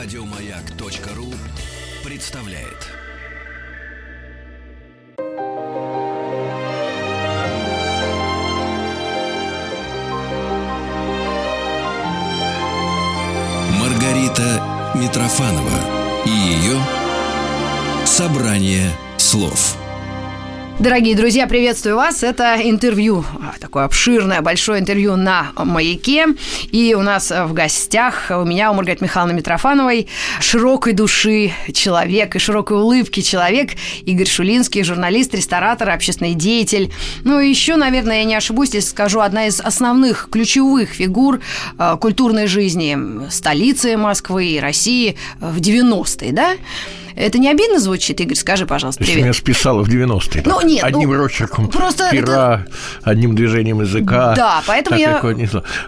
Радиомаяк.ру представляет. Маргарита Митрофанова и ее собрание слов. Дорогие друзья, приветствую вас. Это интервью, а, такое обширное, большое интервью на «Маяке». И у нас в гостях, у меня, у Маргариты Михайловны Митрофановой, широкой души человек и широкой улыбки человек Игорь Шулинский, журналист, ресторатор, общественный деятель. Ну и еще, наверное, я не ошибусь, если скажу, одна из основных ключевых фигур а, культурной жизни столицы Москвы и России в 90-е, да? Это не обидно звучит, Игорь? Скажи, пожалуйста, привет. меня списала в 90-е. Ну, нет, одним ну, рочерком просто пера, это... одним движением языка. Да, поэтому я...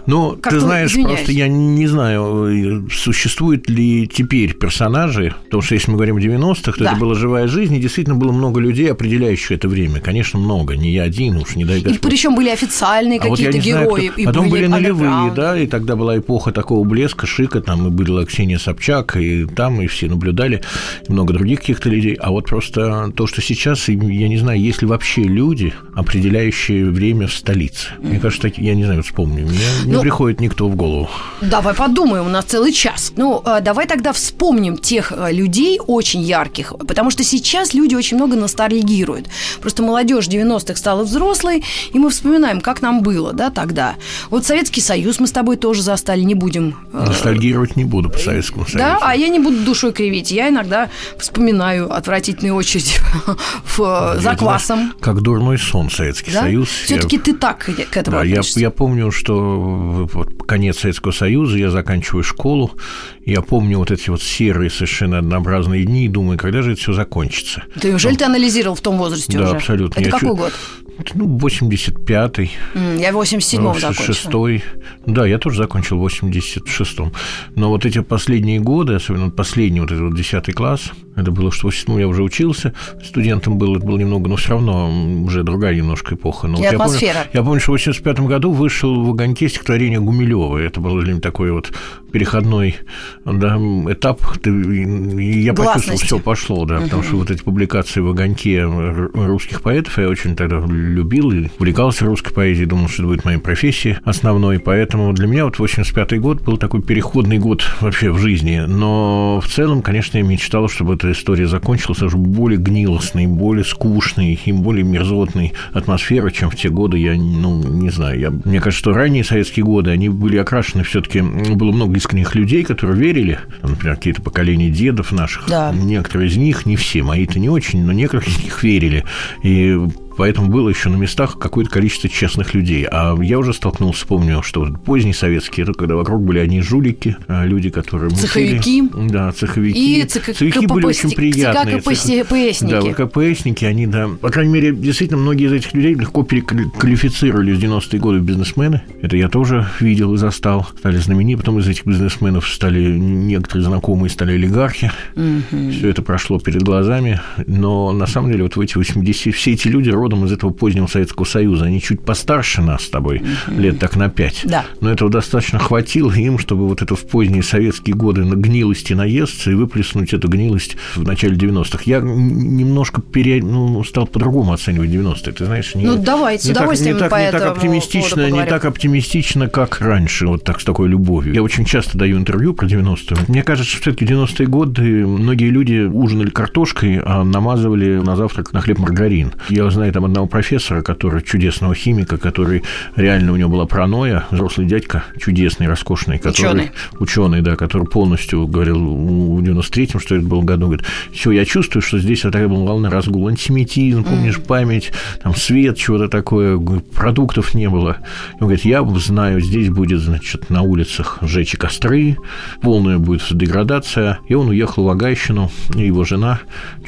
Ну, ты знаешь, извиняюсь. просто я не знаю, существуют ли теперь персонажи, потому что если мы говорим о 90-х, то Да. это была живая жизнь, и действительно было много людей, определяющих это время. Конечно, много, не я один, уж не дай И Господь. причем были официальные А вот какие-то знаю, герои. кто- и Потом были, нулевые, да, и тогда была эпоха такого блеска, шика, там и была Ксения Собчак, и там, и все наблюдали, и много других каких-то людей. А вот просто то, что сейчас, я не знаю, есть ли вообще люди, определяющие время в столице. Мне кажется, таки- я не знаю, вот вспомню, мне не Ну, приходит никто в голову. Давай подумаем, у нас целый час. Ну, э, давай тогда вспомним тех э, людей очень ярких, потому что сейчас люди очень много ностальгируют. Просто молодежь 90-х стала взрослой, и мы вспоминаем, как нам было, да, тогда. Вот Советский Союз мы с тобой тоже застали, не будем... э, Ностальгировать не буду по Советскому Союзу. Да, а я не буду душой кривить. Я иногда вспоминаю отвратительные очереди в, э, за квасом. Как дурной сон Советский Да? Союз. Я- Все-таки ты так к этому Да, я, относишься. я помню, что вот конец Советского Союза, я заканчиваю школу, я помню вот эти вот серые совершенно однообразные дни и думаю, когда же это все закончится. Ты неужели ты анализировал в том возрасте Да, уже? абсолютно. Это Я какой чу- год? Ну, 85-й, М, Я в 87-м закончила. 86-й. Да, я тоже закончил в 86-м. Но вот эти последние годы, особенно последний вот этот вот 10 класс, это было, что в 87 я уже учился, студентом был, это было немного, но все равно уже другая немножко эпоха. Но И вот я помню- атмосфера. Я помню, что в 85 году вышел в огоньке стихотворение Гумилева. Это был для меня такой вот переходной да, этап. И я почувствовал, Гласности. все пошло, да, потому что вот эти публикации в огоньке русских поэтов я очень тогда любил и увлекался русской поэзией, думал, что это будет моей профессией основной. Поэтому для меня вот 85 год был такой переходный год вообще в жизни. Но в целом, конечно, я мечтал, чтобы эта история закончилась уже более гнилостной, более скучной и более мерзотной атмосферой, чем в те годы. Я, ну, не знаю. Я, мне кажется, что ранние советские годы, они были окрашены все-таки... Было много искренних людей, которые верили, например, какие-то поколения дедов наших. Да. Некоторые из них, не все, мои-то не очень, но некоторые из них верили. И Поэтому было еще на местах какое-то количество честных людей. А я уже столкнулся, помню, что поздний советский, это когда вокруг были одни жулики, а, люди, которые мутили. Цеховики. Да, цеховики. И ЦК- Цеховики были очень приятные. КПСники. Да, КПСники, они, да. По крайней мере, действительно, многие из этих людей легко переквалифицировали в 90-е годы в бизнесмены. Это я тоже видел и застал. Стали знамениты. Потом из этих бизнесменов стали некоторые знакомые, стали олигархи. Все это прошло перед глазами. Но на самом деле вот в эти 80 все эти люди родом из этого позднего Советского Союза. Они чуть постарше нас с тобой, лет так на пять. Да. Но этого достаточно хватило им, чтобы вот это в поздние советские годы на гнилости наесться и выплеснуть эту гнилость в начале 90-х. Я немножко пере... ну, стал по-другому оценивать 90-е. Ты знаешь, не, Ну, давай, с не так- удовольствием не так, не так оптимистично, не так оптимистично, как раньше, вот так с такой любовью. Я очень часто даю интервью про 90-е. Мне кажется, что все-таки 90-е годы многие люди ужинали картошкой, а намазывали на завтрак на хлеб маргарин. Я знаю там одного профессора, который чудесного химика, который реально у него была паранойя, взрослый дядька, чудесный, роскошный, который... Ученый. Ученый, да, который полностью говорил в 93-м, что это был году, говорит, все, я чувствую, что здесь вот такая была волна разгула, антисемитизм, помнишь, память, там, свет, чего-то такое, продуктов не было. Он говорит, я знаю, здесь будет, значит, на улицах сжечь костры, полная будет деградация. И он уехал в Агайщину, и его жена,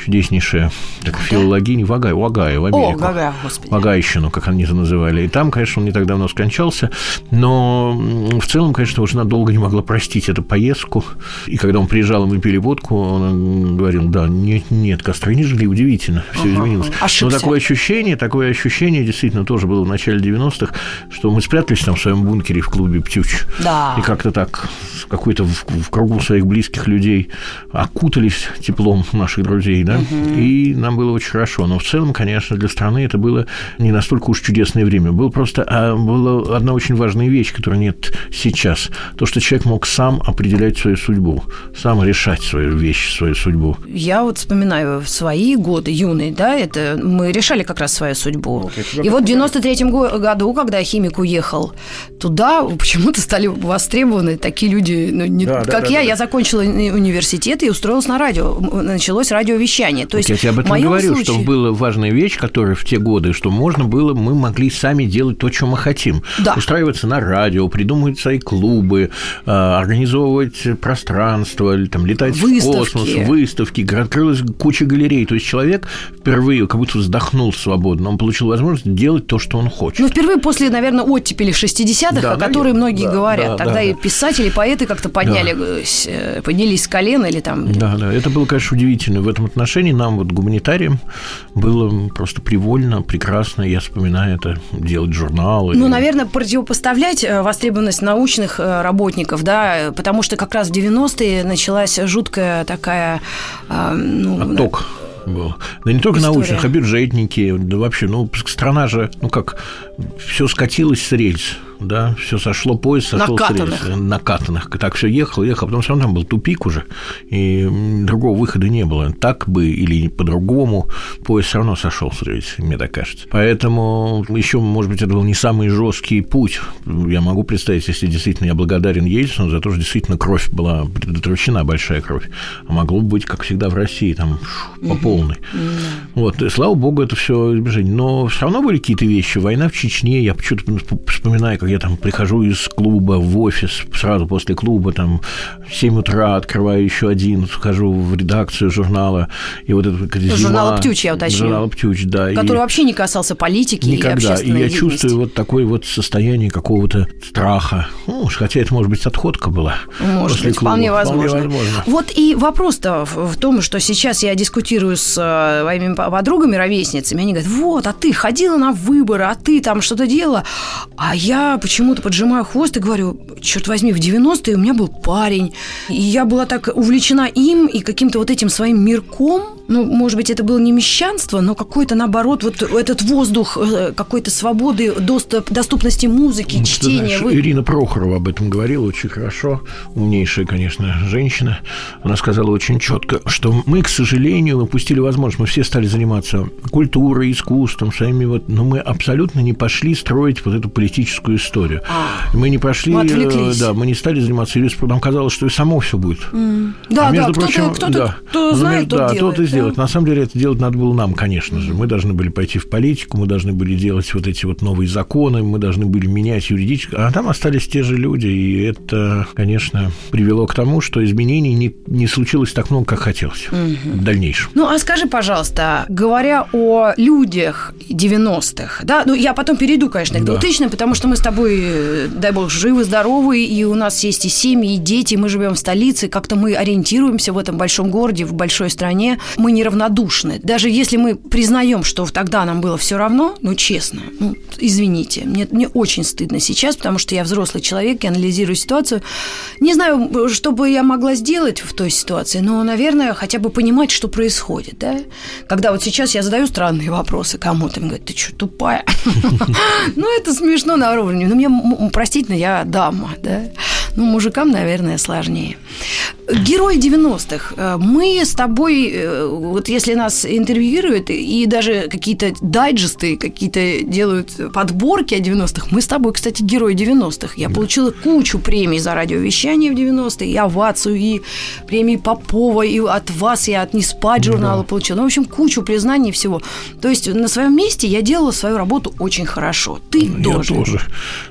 чудеснейшая, так, филологиня, в Агай, в Агае, в Америке. Гага. Гага, господи. Лагайщину, как они это называли. И там, конечно, он не так давно скончался, но в целом, конечно, жена долго не могла простить эту поездку. И когда он приезжал, и мы пили водку, он говорил, да, нет, нет, костры не жили, удивительно, все ага, изменилось. Ошибся. Но такое ощущение, такое ощущение действительно тоже было в начале 90-х, что мы спрятались там в своем бункере в клубе «Птюч». Да. И как-то так какой-то в, в кругу своих близких людей окутались теплом наших друзей, да, угу. и нам было очень хорошо. Но в целом, конечно, для страны это было не настолько уж чудесное время. Было просто а, была одна очень важная вещь, которой нет сейчас. То, что человек мог сам определять свою судьбу, сам решать свою вещь, свою судьбу. Я вот вспоминаю свои годы юные, да, это мы решали как раз свою судьбу. Вот, и вот в 93-м году, когда химик уехал туда, почему-то стали востребованы такие люди, ну, не, да, как да, я. Да, я закончила университет и устроилась на радио. Началось радиовещание. То есть, я тебе об этом говорю, случае... что была важная вещь, которая в те годы, что можно было, мы могли сами делать то, что мы хотим. Да. Устраиваться на радио, придумывать свои клубы, а, организовывать пространство, там, летать выставки. в космос, выставки. Открылась куча галерей. То есть человек впервые как будто вздохнул свободно. Он получил возможность делать то, что он хочет. Ну, впервые после, наверное, оттепели 60-х, да, о которой многие да, говорят. Да, Тогда да, и писатели, и поэты как-то подняли, да. Э, поднялись с колена или там... Да, да, это было, конечно, удивительно. В этом отношении нам, вот, гуманитариям, было просто привольно, прекрасно. Я вспоминаю это, делать журналы. Ну, наверное, противопоставлять э, востребованность научных э, работников, да, потому что как раз в 90-е началась жуткая такая... Ну, Отток был. Да не только История. научных, а бюджетники. Да вообще, ну, страна же, ну как, все скатилось с рельс да, все сошло, поезд сошел накатанных. с рельс, накатанных. Так все ехал, ехал, потому что там был тупик уже, и другого выхода не было. Так бы или по-другому поезд все равно сошел с рельс, мне так кажется. Поэтому еще, может быть, это был не самый жесткий путь. Я могу представить, если действительно я благодарен Ельцину за то, что действительно кровь была предотвращена, большая кровь. А могло бы быть, как всегда, в России, там по полной. Вот, и, слава богу, это все избежание. Но все равно были какие-то вещи. Война в Чечне, я почему-то вспоминаю, как я там прихожу из клуба в офис, сразу после клуба, там, в 7 утра открываю еще один, вхожу в редакцию журнала, и вот это зима, Журнала «Птюч», я уточню. Журнала «Птюч», да. Который и... вообще не касался политики Никогда. и И я чувствую вот такое вот состояние какого-то страха. Ну, хотя это, может быть, отходка была. Может после быть, клуба. вполне возможно. вполне возможно. Вот и вопрос-то в том, что сейчас я дискутирую с э, моими подругами, ровесницами, они говорят, вот, а ты ходила на выборы, а ты там что-то делала, а я почему-то поджимаю хвост и говорю, черт возьми, в 90-е у меня был парень, и я была так увлечена им и каким-то вот этим своим мирком, ну, может быть, это было не мещанство, но какой-то, наоборот, вот этот воздух э, какой-то свободы, доступ, доступности музыки, ну, чтения. Знаешь, Вы... Ирина Прохорова об этом говорила очень хорошо, умнейшая, конечно, женщина. Она сказала очень четко, что мы, к сожалению, упустили возможность, мы все стали заниматься культурой, искусством, своими вот, но мы абсолютно не пошли строить вот эту политическую историю. А, мы не пошли, мы э, да, мы не стали заниматься юриспруденцией, нам казалось, что и само все будет. Mm. Да, а между да, прочим, кто-то, кто-то, да, кто знает, тот да, делает. Тот и сделать. На самом деле это делать надо было нам, конечно же. Мы должны были пойти в политику, мы должны были делать вот эти вот новые законы, мы должны были менять юридическое. А там остались те же люди, и это, конечно, привело к тому, что изменений не, не случилось так много, как хотелось угу. в дальнейшем. Ну, а скажи, пожалуйста, говоря о людях 90-х, да, ну, я потом перейду, конечно, к 2000-м, потому что мы с тобой, дай бог, живы, здоровы, и у нас есть и семьи, и дети, мы живем в столице, как-то мы ориентируемся в этом большом городе, в большой стране мы неравнодушны. Даже если мы признаем, что тогда нам было все равно, ну, честно, ну, извините, мне, мне очень стыдно сейчас, потому что я взрослый человек, я анализирую ситуацию. Не знаю, что бы я могла сделать в той ситуации, но, наверное, хотя бы понимать, что происходит, да? Когда вот сейчас я задаю странные вопросы кому-то, им говорят, ты что, тупая? Ну, это смешно на уровне. Ну, мне, простительно, я дама, да? Ну, мужикам, наверное, сложнее. Герой 90-х. Э, мы с тобой, э, вот если нас интервьюируют, и даже какие-то дайджесты, какие-то делают подборки о 90-х, мы с тобой, кстати, герой 90-х. Я получила кучу премий за радиовещание в 90-е, и овацию, и премии Попова, и от вас я от Неспать журнала да. получила. Ну, в общем, кучу признаний и всего. То есть на своем месте я делала свою работу очень хорошо. Ты я тоже. Я тоже.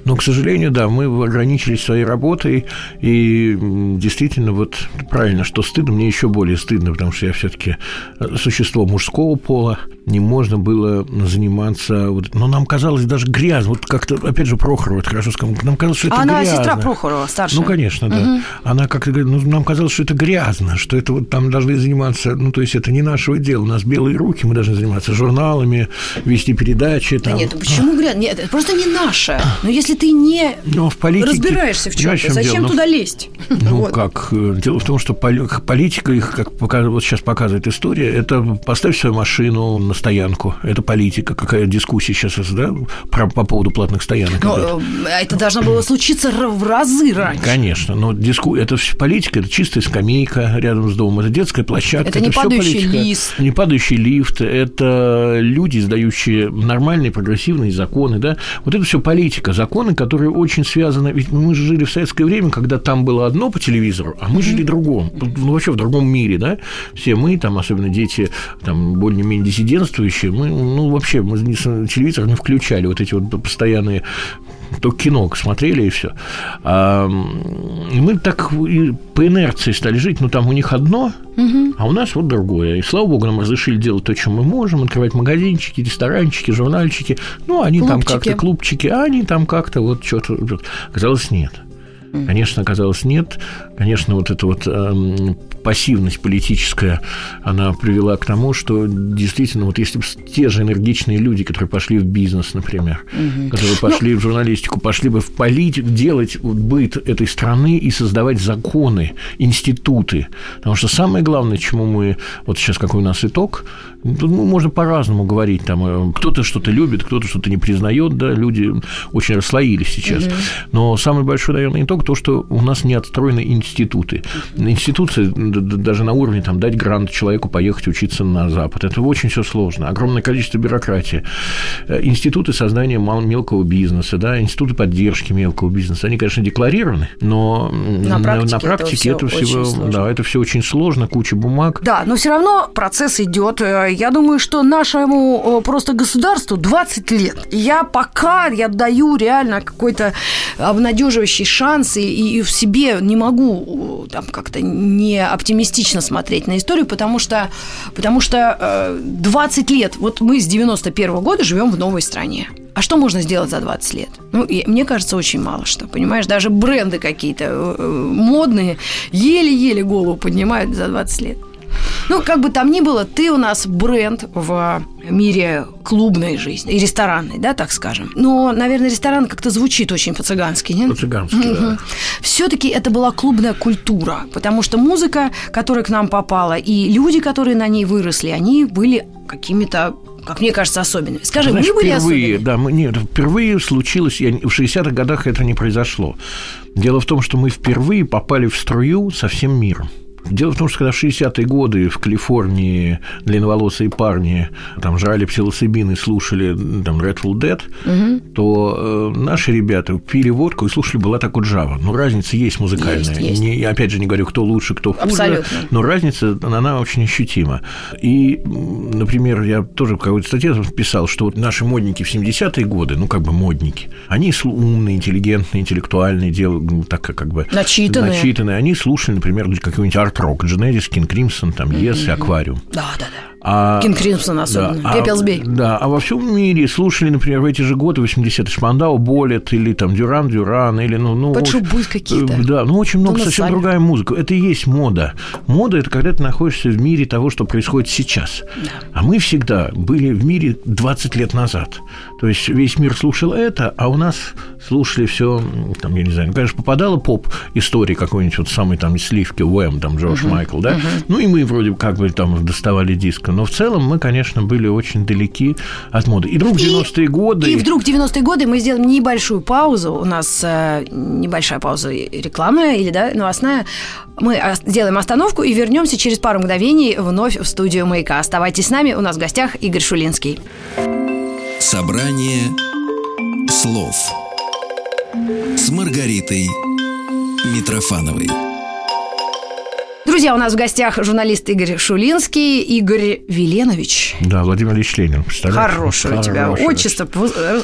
Но, к сожалению, да, мы ограничились своей работой, и действительно вот правильно, что стыдно, мне еще более стыдно, потому что я все-таки существо мужского пола, не можно было заниматься... Вот, но нам казалось даже грязно. Вот как-то, опять же, Прохорова, это хорошо сказал, нам казалось, что это а грязно. она сестра Прохорова, старшая. Ну, конечно, да. Угу. Она как-то говорит, ну, нам казалось, что это грязно, что это вот там должны заниматься, ну, то есть это не нашего дела, у нас белые руки, мы должны заниматься журналами, вести передачи. Там. Да нет, ну почему грязно? Нет, это просто не наше. Но если ты не Но в политике, разбираешься в чем-то, зачем дело? Ну, туда лезть? Ну, вот. как? Э, дело в том, что политика, их, как вот сейчас показывает история, это поставь свою машину на стоянку. Это политика. Какая дискуссия сейчас, да, про, по поводу платных стоянок. Но идет. Э, это должно было случиться в разы раньше. Конечно, но диску... это политика, это чистая скамейка рядом с домом, это детская площадка. Это, это не падающий политика. лист. Не падающий лифт, это люди, издающие нормальные прогрессивные законы, да. Вот это все политика, законы, которые очень связаны. Ведь мы же жили в советское время, когда там было одно по телевизору, а мы mm-hmm. жили другом, ну вообще в другом мире, да. Все мы, там, особенно дети, там более-менее диссидентствующие, мы, ну вообще мы телевизор не включали, вот эти вот постоянные только кино смотрели и все. А, мы так по инерции стали жить, ну там у них одно, угу. а у нас вот другое. И слава богу, нам разрешили делать то, что мы можем, открывать магазинчики, ресторанчики, журнальчики. Ну, они клубчики. там как-то клубчики, а они там как-то вот что-то. Оказалось, нет. Конечно, оказалось, нет. Конечно, вот эта вот э, пассивность политическая, она привела к тому, что действительно, вот если бы те же энергичные люди, которые пошли в бизнес, например, угу. которые пошли ну, в журналистику, пошли бы в политику, делать вот быт этой страны и создавать законы, институты. Потому что самое главное, чему мы... Вот сейчас какой у нас итог, Тут ну, можно по-разному говорить. Там э, кто-то что-то любит, кто-то что-то не признает, да, люди очень расслоились сейчас. Угу. Но самый большой, наверное, итог то, что у нас не отстроены институты. Институции даже на уровне там дать грант человеку поехать учиться на Запад. Это очень все сложно. Огромное количество бюрократии. Э, институты создания мелкого бизнеса, да, институты поддержки мелкого бизнеса, они, конечно, декларированы, но на практике, на практике это, это всего, да, это все очень сложно, куча бумаг. Да, но все равно процесс идет э, я думаю, что нашему просто государству 20 лет. Я пока я даю реально какой-то обнадеживающий шанс и, и в себе не могу там как-то не оптимистично смотреть на историю, потому что, потому что 20 э, лет, вот мы с 91 -го года живем в новой стране. А что можно сделать за 20 лет? Ну, мне кажется, очень мало что. Понимаешь, даже бренды какие-то э, э, модные еле-еле голову поднимают за 20 лет. Ну, как бы там ни было, ты у нас бренд в мире клубной жизни и ресторанной, да, так скажем. Но, наверное, ресторан как-то звучит очень по-цыгански, нет? По-цыгански, угу. да. Все-таки это была клубная культура, потому что музыка, которая к нам попала, и люди, которые на ней выросли, они были какими-то как мне кажется, особенными. Скажи, Знаешь, мы были впервые, особенными? Да, мы, нет, впервые случилось, я, в 60-х годах это не произошло. Дело в том, что мы впервые попали в струю со всем миром. Дело в том, что когда в 60-е годы в Калифорнии длинноволосые парни там жрали псилоцибин и слушали там Redful Dead, угу. то э, наши ребята пили водку и слушали была так вот Java. Но разница есть музыкальная. Есть, есть. Не, опять же, не говорю, кто лучше, кто хуже. Абсолютно. Но разница, она очень ощутима. И, например, я тоже в какой-то статье писал, что вот наши модники в 70-е годы, ну, как бы модники, они умные, интеллигентные, интеллектуальные, дел, ну, так как бы... Начитанные. Начитанные. Они слушали, например, какой-нибудь арт-рок, Genesis, King Crimson, там, Yes и Аквариум. Да, да, да. А, Кинг Кримсон особенно, да, Пепелсбей. А, да, а во всем мире слушали, например, в эти же годы, 80-е, Шмандау, Болет, или там Дюран, Дюран, или, ну... ну Подшубусь какие-то. Э, да, ну, очень много, совсем Саль. другая музыка. Это и есть мода. Мода – это когда ты находишься в мире того, что происходит сейчас. Да. А мы всегда были в мире 20 лет назад. То есть весь мир слушал это, а у нас слушали все, там, я не знаю, ну, конечно, попадала поп-история какой-нибудь, вот самый там сливки, Уэм, там, Джордж uh-huh. Майкл, да? Uh-huh. Ну, и мы вроде как бы там доставали диск но в целом мы, конечно, были очень далеки от моды. И вдруг 90-е годы... И вдруг 90-е годы мы сделаем небольшую паузу. У нас э, небольшая пауза рекламная или да, новостная. Мы сделаем остановку и вернемся через пару мгновений вновь в студию «Маяка». Оставайтесь с нами, у нас в гостях Игорь Шулинский. Собрание слов с Маргаритой Митрофановой. Друзья, у нас в гостях журналист Игорь Шулинский, Игорь Веленович. Да, Владимир Ильич Ленин? Хорошее у тебя отчество,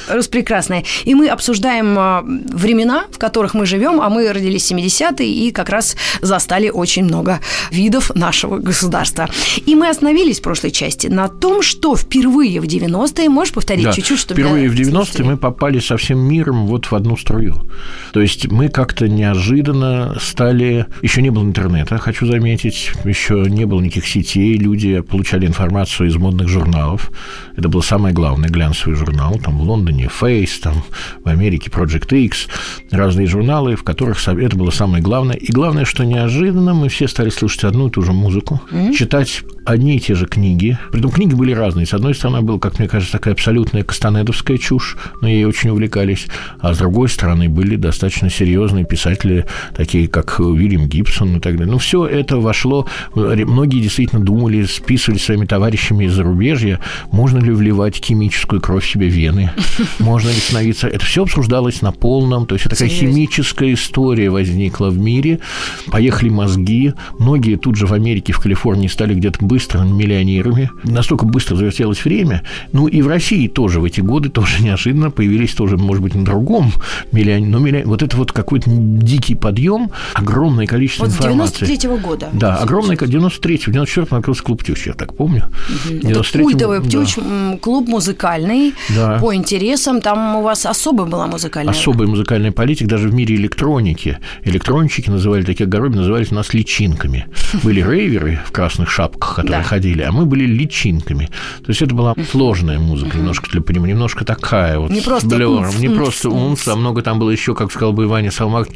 распрекрасное. И мы обсуждаем а, времена, в которых мы живем, а мы родились в 70-е и как раз застали очень много видов нашего государства. И мы остановились в прошлой части на том, что впервые в 90-е, можешь повторить да, чуть-чуть, чтобы Впервые в 90-е мы попали со всем миром вот в одну струю. То есть мы как-то неожиданно стали... Еще не было интернета, хочу заметить, еще не было никаких сетей, люди получали информацию из модных журналов. Это был самый главный глянцевый журнал, там в Лондоне Face, там в Америке Project X, разные журналы, в которых это было самое главное. И главное, что неожиданно мы все стали слушать одну и ту же музыку, mm-hmm. читать одни и те же книги. Притом книги были разные. С одной стороны, была, как мне кажется, такая абсолютная кастанедовская чушь, но ей очень увлекались. А с другой стороны, были достаточно серьезные писатели, такие как Уильям Гибсон и так далее. Ну, все это вошло. Многие действительно думали, списывали своими товарищами из зарубежья, можно ли вливать химическую кровь в себе вены, можно ли становиться... Это все обсуждалось на полном, то есть это такая химическая история возникла в мире. Поехали мозги. Многие тут же в Америке, в Калифорнии стали где-то быстро миллионерами. Настолько быстро завертелось время. Ну и в России тоже в эти годы тоже неожиданно появились тоже, может быть, на другом миллионе. Но миллион... вот это вот какой-то дикий подъем, огромное количество вот информации. с 93 -го года. Да, огромное, 93-го, 94-го открылся клуб «Птющ», я так помню. Угу. Это культовый да. клуб музыкальный, да. по интересам, там у вас особая была музыкальная. Особая музыкальная политика, даже в мире электроники. Электронщики называли таких горобин, назывались у нас личинками. Были рейверы в красных шапках, которые да. ходили, а мы были личинками. То есть это была сложная музыка, немножко для понимания, немножко такая вот. Не просто блёром, не просто унс, а много там было еще, как сказал бы Ваня Салмак,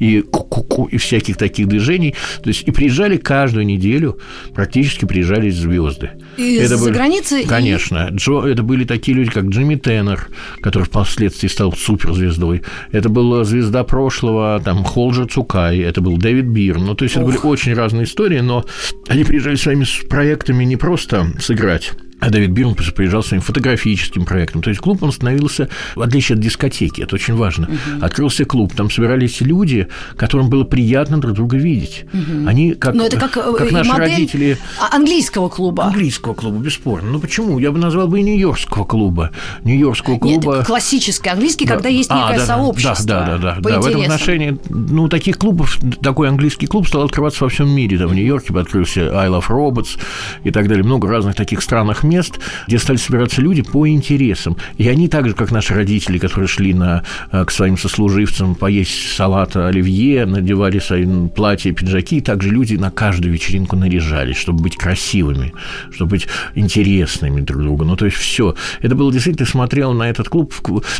и ку-ку-ку, и всяких таких движений. То есть и приезжали каждую неделю, практически приезжали звезды. Из-за были, границы? Конечно. И... Джо, это были такие люди, как Джимми Теннер, который впоследствии стал суперзвездой. Это была звезда прошлого, там, Холджер Цукай, это был Дэвид Бирн. Ну, то есть Ох. это были очень разные истории, но они приезжали своими проектами не просто сыграть, а Дэвид Бирн приезжал своим фотографическим проектом. То есть клуб, он становился, в отличие от дискотеки, это очень важно, угу. открылся клуб, там собирались люди, которым было приятно друг друга видеть. Угу. Они как, Но это как, э, как наши родители... А, английского клуба. Английского клуба, бесспорно. Ну почему? Я бы назвал бы и нью-йоркского клуба. Нью-йоркского клуба... Нет, классический английский, да. когда есть некое а, да, сообщество. Да, да, да. да, да. В этом отношении, ну, таких клубов, такой английский клуб стал открываться во всем мире. Там в Нью-Йорке открылся I Love Robots и так далее. Много разных таких странных мест, где стали собираться люди по интересам. И они так же, как наши родители, которые шли на, э, к своим сослуживцам поесть салата оливье, надевали свои платья, пиджаки, также люди на каждую вечеринку наряжались, чтобы быть красивыми, чтобы быть интересными друг другу. Ну, то есть все. Это было действительно, ты смотрел на этот клуб.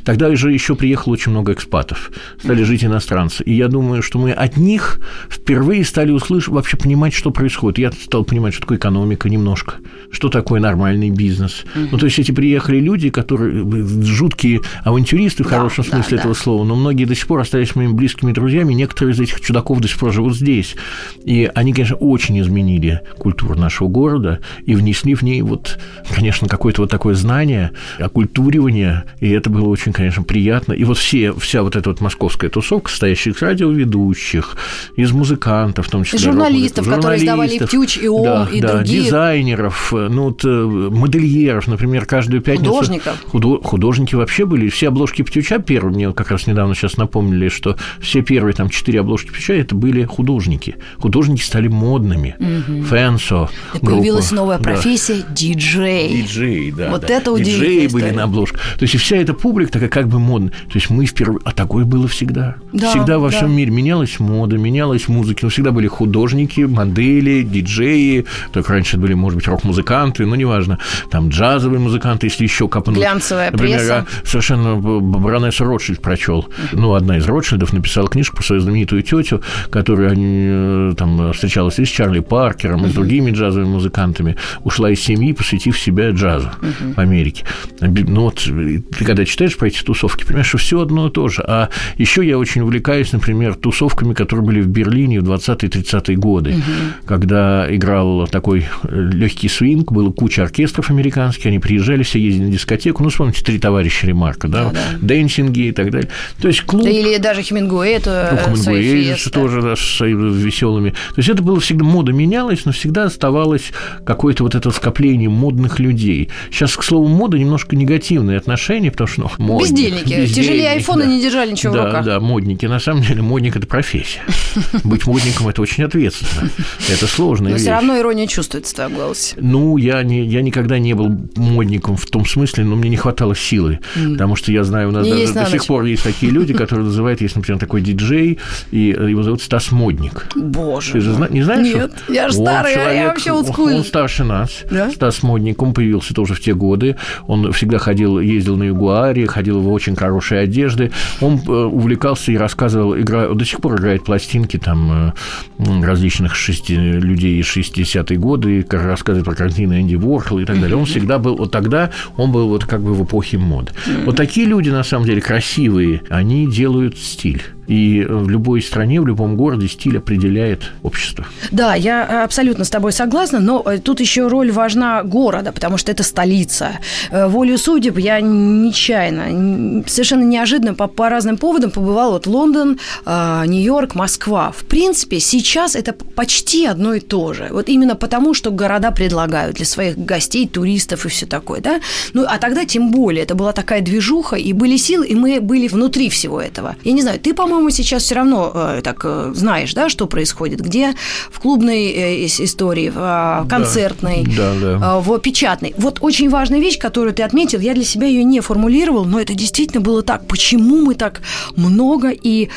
Тогда же еще приехало очень много экспатов. Стали жить иностранцы. И я думаю, что мы от них впервые стали услышать, вообще понимать, что происходит. Я стал понимать, что такое экономика немножко, что такое нормальный бизнес. Mm-hmm. Ну, то есть эти приехали люди, которые жуткие авантюристы в да, хорошем смысле да, этого слова, но многие до сих пор остались моими близкими друзьями, некоторые из этих чудаков до сих пор живут здесь. И они, конечно, очень изменили культуру нашего города и внесли в ней вот, конечно, какое-то вот такое знание, оккультуривание, и это было очень, конечно, приятно. И вот все, вся вот эта вот московская тусовка, состоящая из радиоведущих, из музыкантов, в том числе. Журналистов, рок, которые издавали «Птюч» и «Ом», да, и да, другие. дизайнеров, ну, э, модельеров, например, каждую пятницу... Художников. Худо, художники вообще были. Все обложки «Птюча» первые, мне как раз недавно сейчас напомнили, что все первые там четыре обложки «Птюча» это были художники. Художники стали модными. Угу. Фэнсо. Появилась новая профессия да. диджей. Диджей, да. Вот да. это удивительно. Диджеи были на обложках. То есть и вся эта публика такая как бы модная. То есть мы впервые... А такое было всегда. Да, всегда во да. всем мире менялась мода, менялась музыка. Но всегда были художники, модели, диджеи. Только раньше были, может быть, рок-музыканты, но неважно. Там джазовые музыканты, если еще копнуть. Глянцевая Например, пресса. совершенно баронесса Ротшильд прочел. Ну, одна из Ротшильдов написала книжку про свою знаменитую тетю, которая э, там встречалась и с Чарли Паркером, и с другими джазовыми музыкантами. Ушла из семьи, посвятив себя джазу в Америке. Ну, вот ты когда читаешь про эти тусовки, понимаешь, что все одно и то же. А еще я очень увлекаюсь, например, тусовками, которые были в Берлине в 20-30-е годы, когда играл такой легкий свинг, было куча оркестров, оркестров американских, они приезжали, все ездили на дискотеку. Ну, вспомните «Три товарища Ремарка», да, да, да. дэнсинги и так далее. То есть клуб... Да или даже Хемингуэй, это ну, Хемингуэй тоже, да, с веселыми. То есть это было всегда, мода менялась, но всегда оставалось какое-то вот это скопление модных людей. Сейчас, к слову, мода немножко негативное отношение, потому что, ну, модник, бездельники. бездельники. Тяжелее айфона да. не держали ничего да, в руках. Да, модники. На самом деле, модник – это профессия. Быть модником – это очень ответственно. Это сложная Но все равно ирония чувствуется в твоем голосе. Ну, я, не, я никогда не был модником в том смысле, но мне не хватало силы. Потому что я знаю, у нас даже до сих пор есть такие люди, которые называют, есть, например, такой диджей, и его зовут Стас Модник. Боже. Ты же не знаешь? Нет, я же старый, я вообще олдскульный. Он старше нас. Стас Модник, он появился тоже в те годы. Он всегда ходил, ездил на Ягуаре, ходил в очень хорошие одежды. Он э, увлекался и рассказывал, игра, до сих пор играет пластинки там э, различных шести, людей из 60-е годы, рассказывает про картины Энди Ворхол и так далее. Он всегда был, вот тогда он был вот как бы в эпохе мод. Вот такие люди, на самом деле, красивые, они делают стиль. И в любой стране, в любом городе стиль определяет общество. Да, я абсолютно с тобой согласна, но э, тут еще роль важна города, потому что это столица. Э, волю судеб я нечаянно, совершенно неожиданно по, по разным поводам побывала вот Лондон, э, Нью-Йорк, Москва. В принципе, сейчас это почти одно и то же. Вот именно потому, что города предлагают для своих гостей, туристов и все такое, да? Ну, а тогда тем более, это была такая движуха, и были силы, и мы были внутри всего этого. Я не знаю, ты, по-моему, по-моему, сейчас все равно э, так э, знаешь, да, что происходит, где в клубной э, истории, в а, концертной, да, да, да. в печатной. Вот очень важная вещь, которую ты отметил, я для себя ее не формулировал, но это действительно было так. Почему мы так много и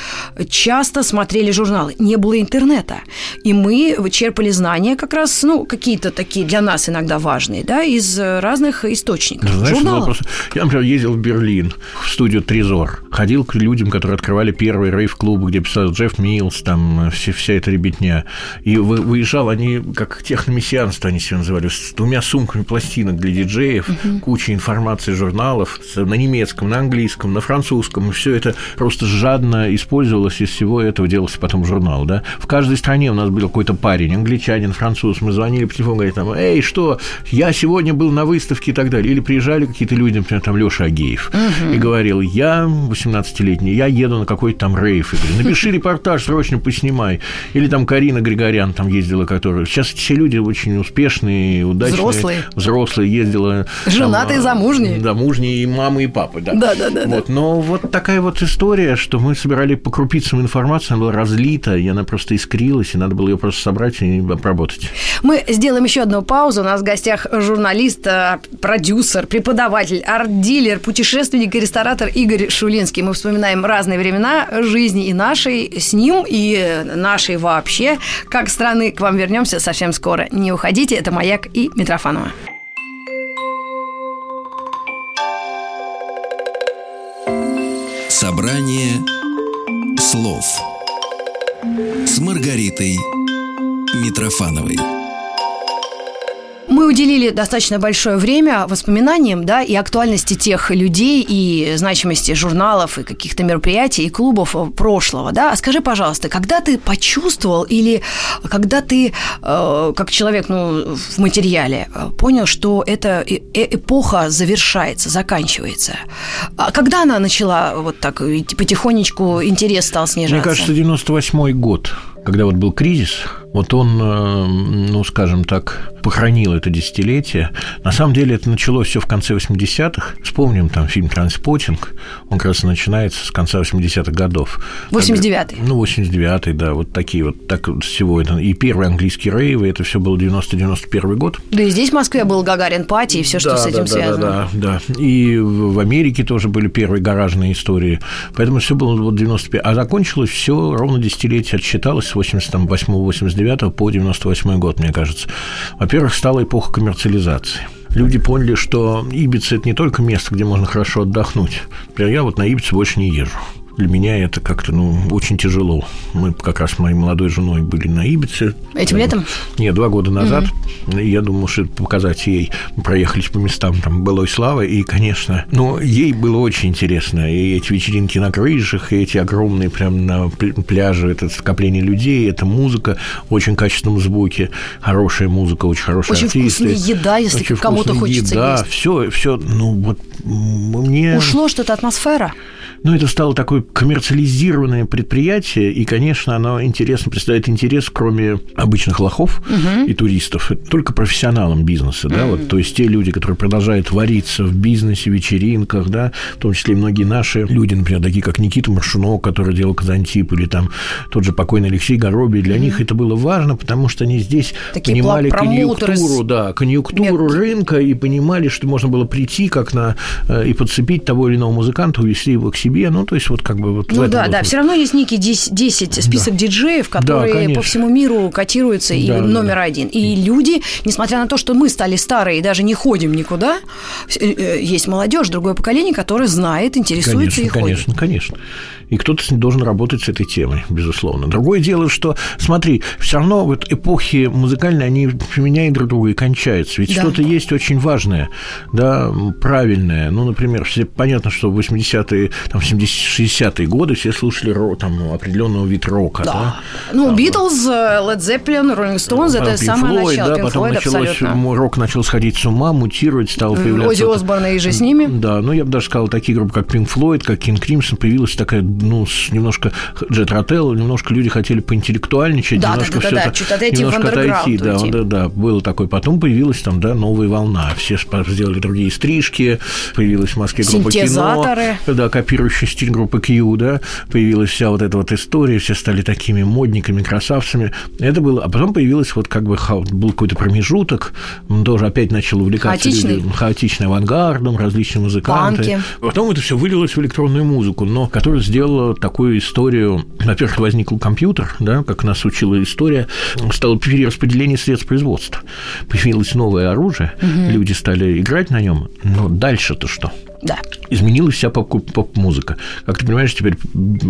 часто смотрели журналы? Не было интернета. И мы черпали знания как раз, ну, какие-то такие для нас иногда важные, да, из разных источников. Знаешь, журналов. Я, например, ездил в Берлин, в студию «Трезор», ходил к людям, которые открывали первые рейв-клуб, где писал Джефф Милс, там все, вся эта ребятня. И выезжал они, как техномессианство они себя называли, с двумя сумками пластинок для диджеев, угу. куча информации, журналов на немецком, на английском, на французском. И все это просто жадно использовалось, из всего этого делался потом журнал. Да? В каждой стране у нас был какой-то парень, англичанин, француз. Мы звонили по телефону, говорили, там, эй, что, я сегодня был на выставке и так далее. Или приезжали какие-то люди, например, там Леша Агеев, угу. и говорил, я 18-летний, я еду на какой-то там рейв. И говорю, напиши репортаж, срочно поснимай. Или там Карина Григорян там ездила, которая... Сейчас все люди очень успешные, удачные. Взрослые. Взрослые ездила. Женатые, там, замужние. Да, мужние и мамы, и папы, да. Да, да, да. Вот. Но вот такая вот история, что мы собирали по крупицам информацию, она была разлита, и она просто искрилась, и надо было ее просто собрать и обработать. Мы сделаем еще одну паузу. У нас в гостях журналист, э, продюсер, преподаватель, арт-дилер, путешественник и ресторатор Игорь Шулинский. Мы вспоминаем разные времена жизни и нашей с ним, и нашей вообще, как страны. К вам вернемся совсем скоро. Не уходите, это «Маяк» и Митрофанова. Собрание слов с Маргаритой Митрофановой. Мы уделили достаточно большое время воспоминаниям, да, и актуальности тех людей, и значимости журналов, и каких-то мероприятий, и клубов прошлого, да. А скажи, пожалуйста, когда ты почувствовал или когда ты, э, как человек, ну, в материале, э, понял, что эта э эпоха завершается, заканчивается? А когда она начала вот так потихонечку интерес стал снижаться? Мне кажется, 98 год, когда вот был кризис, вот он, э, ну, скажем так, похоронил это десятилетие. На самом деле это началось все в конце 80-х. Вспомним там фильм «Транспотинг». Он как раз начинается с конца 80-х годов. 89-й. Ну, 89-й, да, вот такие вот, так вот всего это. И первый английский рейв, и это все было 90-91 год. Да и здесь в Москве был Гагарин Пати и все, что да, с этим да, связано. Да, да, да. И в Америке тоже были первые гаражные истории. Поэтому все было вот 95 А закончилось все ровно десятилетие отсчиталось с 88-89 99 по 98 год, мне кажется. Во-первых, стала эпоха коммерциализации люди поняли, что Ибица – это не только место, где можно хорошо отдохнуть. Например, я вот на Ибицу больше не езжу. Для меня это как-то, ну, очень тяжело. Мы как раз с моей молодой женой были на Ибице. Этим летом? Нет, два года назад. Mm-hmm. Я думал, что показать ей. Мы проехались по местам там былой славы. И, конечно, ну, ей было очень интересно. И эти вечеринки на крышах, и эти огромные прям на пляже, это скопление людей, это музыка в очень качественном звуке, хорошая музыка, очень хорошие очень артисты. Очень вкусная еда, если кому-то хочется еда, есть. все, все, ну, вот мне... Ушло что-то атмосфера? Ну, это стало такое коммерциализированное предприятие, и, конечно, оно интересно представляет интерес, кроме обычных лохов угу. и туристов, только профессионалам бизнеса, да, вот, то есть те люди, которые продолжают вариться в бизнесе, вечеринках, да, в том числе и многие наши люди, например, такие как Никита Маршунов, который делал Казантип, или там тот же покойный Алексей Горобий, для угу. них это было важно, потому что они здесь Такие понимали конъюнктуру, да, конъюнктуру Мет... рынка и понимали, что можно было прийти как на э, и подцепить того или иного музыканта, увезти его к себе, ну, то есть вот как бы вот Ну да, да, все равно есть некий 10, 10 список да. диджеев, которые да, по всему миру котируются и да, номер да. один. И люди, несмотря на то, что мы стали старые и даже не ходим никуда, э, э, есть молодежь, другое поколение, которое знает, интересуется конечно, и ходит. Конечно, конечно и кто-то должен работать с этой темой, безусловно. Другое дело, что, смотри, все равно вот эпохи музыкальные, они применяют друг друга и кончаются. Ведь да. что-то есть очень важное, да, правильное. Ну, например, все понятно, что в 80-е, там, 60-е годы все слушали рок, там, определенного вид рока. Да. да? Ну, Битлз, Led Zeppelin, Rolling Stones, это Pink самое Floyd, начало. Да, Pink потом Floyd, началось, абсолютно. рок начал сходить с ума, мутировать, стал появляться... Ози Осборн и же с ними. Да, ну, я бы даже сказал, такие группы, как Pink Floyd, как King Crimson, появилась такая ну, с немножко Джет Ротел, немножко люди хотели поинтеллектуальничать, да, немножко да, все да, это, отойти немножко отойти, да, да, да, было такое. Потом появилась там, да, новая волна, все сделали другие стрижки, появилась в Москве группа кино, да, копирующая стиль группы Q, да, появилась вся вот эта вот история, все стали такими модниками, красавцами. Это было, а потом появилась вот как бы был какой-то промежуток, он тоже опять начал увлекаться Хаотичный. люди, хаотичным авангардом, различные музыканты. Панки. Потом это все вылилось в электронную музыку, но которая сделала так такую историю. Во-первых, возник компьютер, да, как нас учила история, стало перераспределение средств производства. Появилось новое оружие, угу. люди стали играть на нем, но дальше-то что? Да. Изменилась вся поп-музыка. Как ты понимаешь, теперь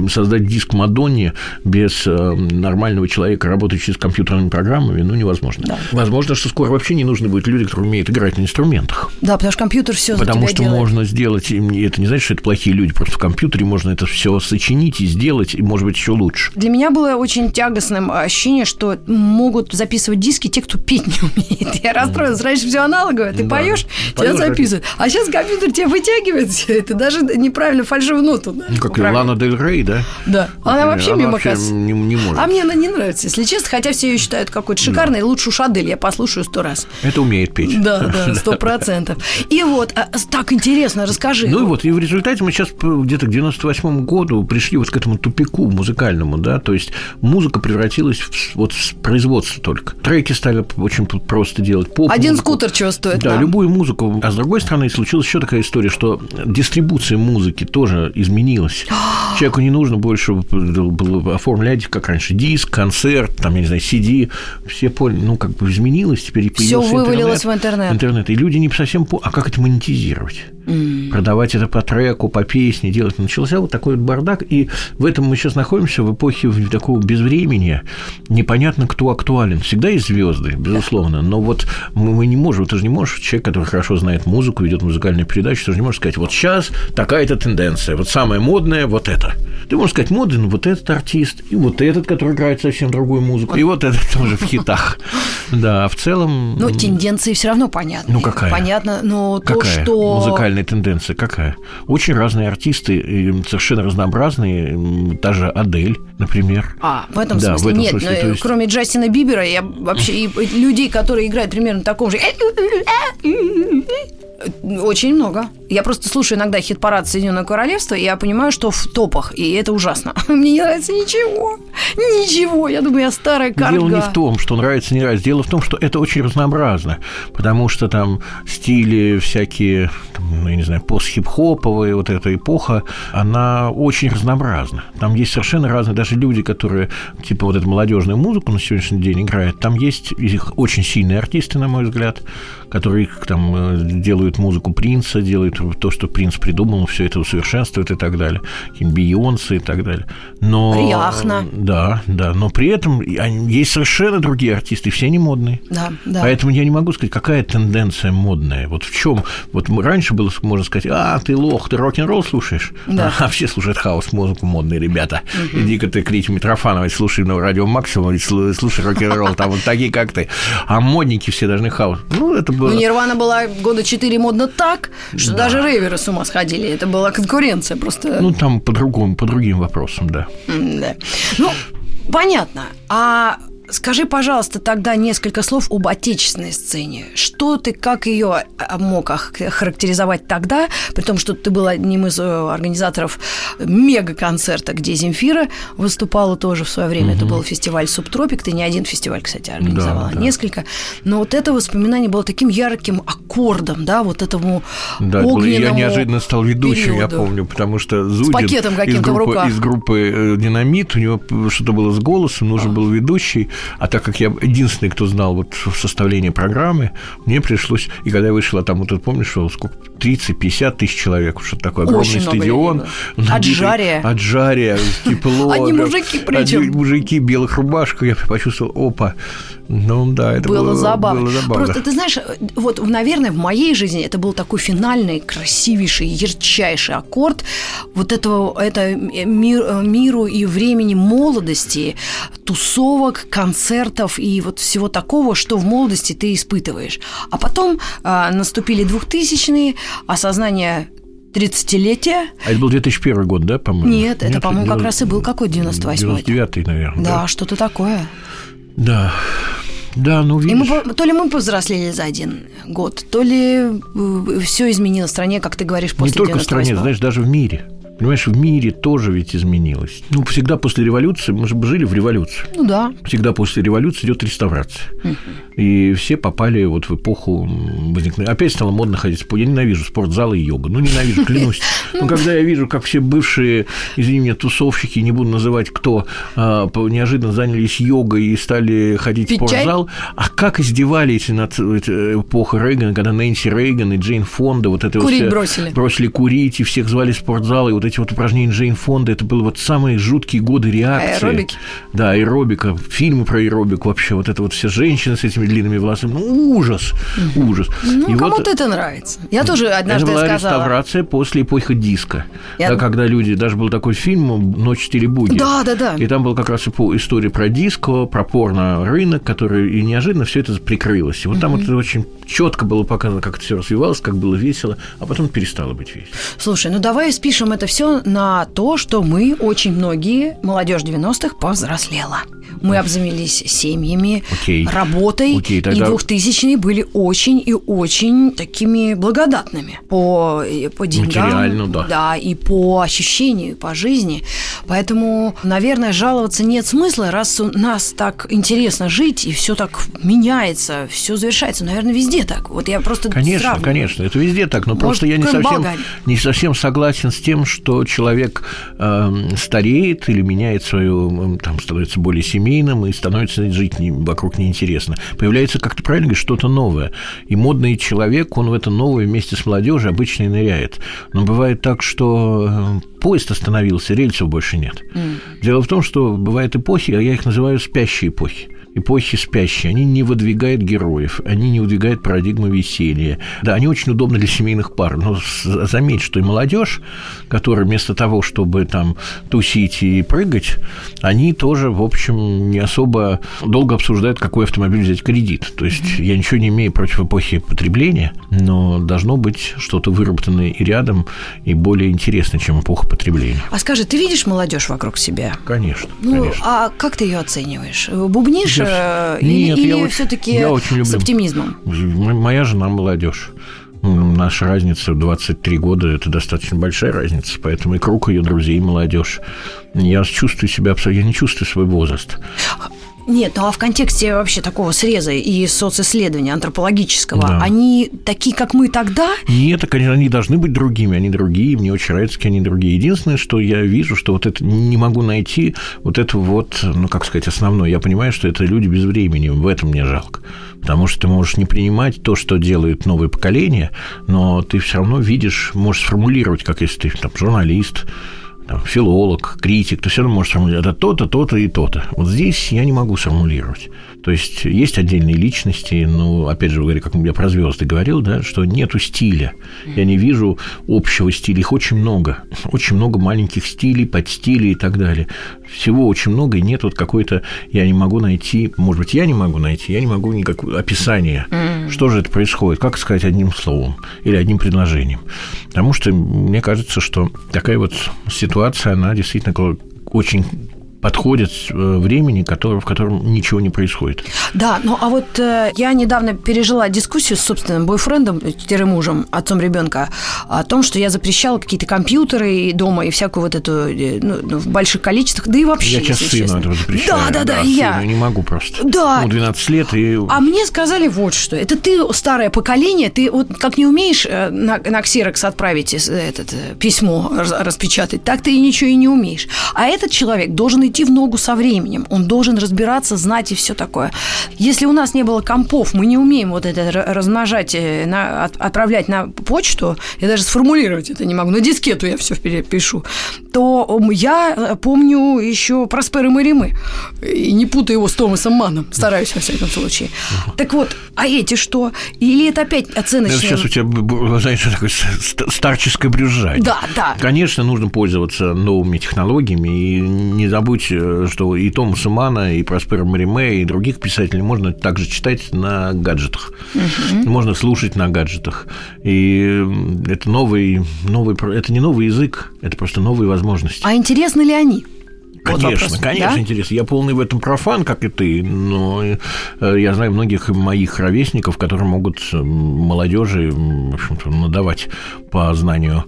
создать диск Мадонне без э, нормального человека, работающего с компьютерными программами, ну, невозможно. Да. Возможно, что скоро вообще не нужны будут люди, которые умеют играть на инструментах. Да, потому что компьютер все Потому что делает. можно сделать, и это не значит, что это плохие люди, просто в компьютере можно это все сочинить и сделать, и, может быть, еще лучше. Для меня было очень тягостным ощущение, что могут записывать диски те, кто петь не умеет. Я расстроилась. Раньше все аналоговое, ты да. поешь, тебя записывают. А сейчас компьютер тебя вытягивает все это, даже неправильно фальшивую ноту. Да, ну, как Лана Дель Рей, да? Да. Она вообще она мимо вообще не, не может. А мне она не нравится, если честно, хотя все ее считают какой-то шикарной, да. лучше Шадель, я послушаю сто раз. Это умеет петь. Да, да, сто процентов. И вот, а, так интересно, расскажи. Ну и вот, и в результате мы сейчас где-то к 98 году пришли вот к этому тупику музыкальному, да, то есть музыка превратилась в, вот в производство только. Треки стали очень просто делать. Поп Один скутер чего стоит? Да, да, любую музыку. А с другой стороны, случилась еще такая история, что дистрибуция музыки тоже изменилась. Человеку не нужно больше было оформлять, как раньше, диск, концерт, там, я не знаю, CD. Все поняли, ну, как бы изменилось, теперь Все вывалилось интернет, в интернет. Интернет. И люди не совсем поняли, а как это монетизировать? Mm. Продавать это по треку, по песне, делать. Начался вот такой вот бардак, и в этом мы сейчас находимся в эпохе такого безвремени. Непонятно, кто актуален. Всегда есть звезды, безусловно, но вот мы не можем, ты же не можешь, человек, который хорошо знает музыку, ведет музыкальную передачу, ты же не можешь сказать, вот сейчас такая-то тенденция, вот самое модное вот это. Ты можешь сказать, модный, ну, вот этот артист, и вот этот, который играет совсем другую музыку, и вот этот тоже в хитах. Да, а в целом... Ну, тенденции все равно понятны. Ну, какая? Понятно, но то, что... Музыкальная тенденция какая? Очень разные артисты, совершенно разнообразные, даже Адель, например. А, в этом да, смысле? В этом Нет, смысле, но, есть... кроме Джастина Бибера, я вообще и людей, которые играют примерно в таком же очень много. Я просто слушаю иногда хит-парад Соединенного Королевства, и я понимаю, что в топах, и это ужасно. Мне не нравится ничего. Ничего. Я думаю, я старая карга. Дело не в том, что нравится, не нравится. Дело в том, что это очень разнообразно. Потому что там стили всякие, там, ну, я не знаю, пост-хип-хоповые, вот эта эпоха, она очень разнообразна. Там есть совершенно разные, даже люди, которые, типа вот эту молодежную музыку на сегодняшний день играют, там есть их очень сильные артисты, на мой взгляд, которые там э, делают делают музыку Принца, делают то, что Принц придумал, все это усовершенствует и так далее. Бейонсе и так далее. Но, Ряхно. Да, да. Но при этом есть совершенно другие артисты, все они модные. Да, да. Поэтому я не могу сказать, какая тенденция модная. Вот в чем? Вот раньше было, можно сказать, а, ты лох, ты рок-н-ролл слушаешь? Да. А все слушают хаос-музыку, модные ребята. Угу. Иди-ка ты к Рите Митрофановой, слушай на радио Максимум, слушай рок-н-ролл, там вот такие, как ты. А модники все должны хаос. Ну, это было... Ну, Нирвана была года четыре модно так, что да. даже рейверы с ума сходили. Это была конкуренция просто. Ну, там по-другому, по другим вопросам, да. Да. Ну, понятно. А Скажи, пожалуйста, тогда несколько слов об отечественной сцене. Что ты, как ее а, мог характеризовать тогда, при том, что ты был одним из э, организаторов мега-концерта, где Земфира выступала тоже в свое время. Угу. Это был фестиваль «Субтропик». Ты не один фестиваль, кстати, организовала, да, да. несколько. Но вот это воспоминание было таким ярким аккордом, да, вот этому да, огненному Я неожиданно стал ведущим, периоду. я помню, потому что Зудин... С пакетом каким-то из группы. Из группы э, «Динамит», у него что-то было с голосом, нужен а. был ведущий. А так как я единственный, кто знал вот составление программы, мне пришлось, и когда я вышла, там вот помнишь, сколько, 30-50 тысяч человек, что-то такое, огромный Очень стадион. Отжария. Отжария, тепло. Одни мужики причем. Мужики в белых рубашках, я почувствовал, опа, ну да, это было, было, забавно. было забавно. Просто ты знаешь, вот, наверное, в моей жизни это был такой финальный, красивейший, ярчайший аккорд вот этого, это мир, миру и времени молодости, тусовок, концертов и вот всего такого, что в молодости ты испытываешь. А потом а, наступили двухтысячные, осознание 30-летия. А это был 2001 год, да, по-моему? Нет, это, по-моему, как раз и был какой 98-й. 99-й, наверное. Да, да. что-то такое. Да. Да, ну видишь. И мы, то ли мы повзрослели за один год, то ли э, все изменилось в стране, как ты говоришь, после Не только в стране, знаешь, даже в мире. Понимаешь, в мире тоже ведь изменилось. Ну, всегда после революции, мы же жили в революции. Ну да. Всегда после революции идет реставрация. Угу. И все попали вот в эпоху возникновения. Опять стало модно ходить в спорт. Я ненавижу спортзалы и йога. Ну, ненавижу, клянусь. Но когда я вижу, как все бывшие, извини меня, тусовщики, не буду называть кто, а, неожиданно занялись йогой и стали ходить в спортзал, а как издевались над эпохой Рейгана, когда Нэнси Рейган и Джейн Фонда вот это Курить бросили. Бросили курить, и всех звали в спортзал, и вот эти вот упражнения Джейн Фонда, это были вот самые жуткие годы реакции. Аэробики. Да, аэробика, фильмы про аэробик вообще, вот это вот все женщины с этими длинными волосами, ну, ужас, ужас. Ну, и кому-то вот, это нравится. Я тоже однажды это была сказала. реставрация после эпохи диска, Я... когда люди, даже был такой фильм «Ночь в буги». Да, да, да. И там был как раз история про диско, про порно-рынок, который и неожиданно все это прикрылось. И вот там вот это очень четко было показано, как это все развивалось, как было весело, а потом перестало быть весело. Слушай, ну давай спишем это все на то, что мы очень многие, молодежь 90-х, повзрослела. Мы обзавелись семьями, Окей. работой, Окей, тогда... и двухтысячные были очень и очень такими благодатными по, по деньгам. Да. Да, и по ощущению, по жизни. Поэтому, наверное, жаловаться нет смысла, раз у нас так интересно жить, и все так меняется, все завершается. Наверное, везде так. Вот я просто Конечно, сравниваю. конечно, это везде так. Но Может, просто я не совсем, не совсем согласен с тем, что человек э, стареет или меняет свою, там, становится более семейным и становится жить не, вокруг неинтересно. Появляется, как ты правильно говоришь, что-то новое. И модный человек, он в это новое вместе с молодежью обычно и ныряет. Но бывает так, что э, поезд остановился, рельсов больше нет. Mm. Дело в том, что бывают эпохи, а я их называю спящие эпохи эпохи спящие, они не выдвигают героев, они не выдвигают парадигмы веселья. Да, они очень удобны для семейных пар, но заметь, что и молодежь, которая вместо того, чтобы там тусить и прыгать, они тоже, в общем, не особо долго обсуждают, какой автомобиль взять кредит. То есть я ничего не имею против эпохи потребления, но должно быть что-то выработанное и рядом, и более интересное, чем эпоха потребления. А скажи, ты видишь молодежь вокруг себя? Конечно. Ну, конечно. а как ты ее оцениваешь? Бубнишь я... Нет, или, или все-таки с оптимизмом? Моя жена молодежь. Наша разница в 23 года – это достаточно большая разница, поэтому и круг ее друзей, и молодежь. Я чувствую себя абсолютно, я не чувствую свой возраст. Нет, ну а в контексте вообще такого среза и социсследования антропологического, Да. они такие, как мы тогда? Нет, так они, они должны быть другими, они другие, мне очень нравится, какие они другие. Единственное, что я вижу, что вот это не могу найти, вот это вот, ну, как сказать, основное. Я понимаю, что это люди без времени, в этом мне жалко. Потому что ты можешь не принимать то, что делают новые поколения, но ты все равно видишь, можешь сформулировать, как если ты там журналист, там, филолог, критик, ты все равно можешь сформулировать, это то-то, то-то и то-то. Вот здесь я не могу сформулировать. То есть есть отдельные личности, но, опять же, говоря, как я про звезды говорил, да, что нету стиля. Я не вижу общего стиля. Их очень много. Очень много маленьких стилей, подстилей и так далее. Всего очень много, и нет вот какой-то... Я не могу найти... Может быть, я не могу найти, я не могу никакого описания. Что же это происходит? Как сказать одним словом или одним предложением? Потому что мне кажется, что такая вот ситуация, она действительно очень подходит э, времени, который, в котором ничего не происходит. Да, ну а вот э, я недавно пережила дискуссию с собственным бойфрендом, тире мужем, отцом ребенка, о том, что я запрещала какие-то компьютеры и дома и всякую вот эту э, ну, ну, в больших количествах, да и вообще, Я сейчас сыну честно. этого запрещаю. Да, да, да, и сыну я. не могу просто. Да. Ну, 12 лет и... А мне сказали вот что. Это ты старое поколение, ты вот как не умеешь э, на, на ксерокс отправить э, этот, э, письмо распечатать, так ты и ничего и не умеешь. А этот человек должен идти в ногу со временем. Он должен разбираться, знать и все такое. Если у нас не было компов, мы не умеем вот это размножать, э, на- от- отправлять на почту, я даже сформулировать это не могу, на дискету я все пишу, то я э, помню еще Проспера Маримы. И не путаю его с Томасом Маном. Стараюсь, во всяком случае. Так вот, а эти что? Или это опять Это оценочные? сейчас у тебя, б- знаешь, такое ст- старческое брюзжание. Да, да. Конечно, нужно пользоваться новыми технологиями. И не забудь, э, что и Томаса Мана, и Проспера Мариме, и других писателей можно также читать на гаджетах. Можно слушать на гаджетах. И это новый, новый, это не новый язык, это просто новые возможности. А интересны ли они? Вот Конечно, вопрос, конечно, да? интересно. Я полный в этом профан, как и ты, но э, я знаю многих моих ровесников, которые могут э, молодежи, в общем-то, надавать по знанию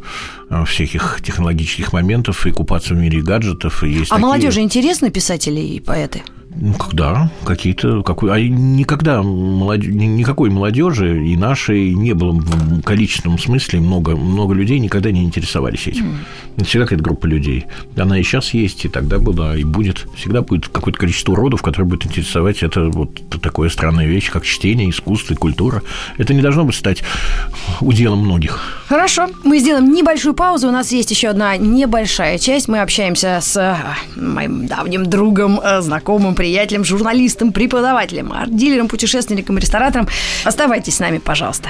э, всяких технологических моментов и купаться в мире гаджетов. И есть А такие- молодежи интересны писатели и поэты? Ну, когда какие-то какой, а никогда ни- никакой молодежи и нашей не было в количественном смысле много много людей никогда не интересовались этим. Это всегда какая-то группа людей. Она и сейчас есть, и тогда была, и будет. Всегда будет какое-то количество уродов, которые будет интересовать. Это вот такая странная вещь, как чтение, искусство и культура. Это не должно быть стать уделом многих. Хорошо, мы сделаем небольшую паузу. У нас есть еще одна небольшая часть. Мы общаемся с моим давним другом, э, знакомым, приятелем, журналистом, преподавателем, арт-дилером, путешественником, ресторатором. Оставайтесь с нами, пожалуйста.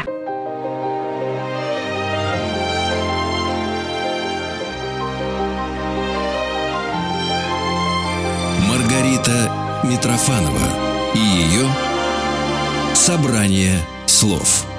Маргарита Митрофанова и ее «Собрание слов».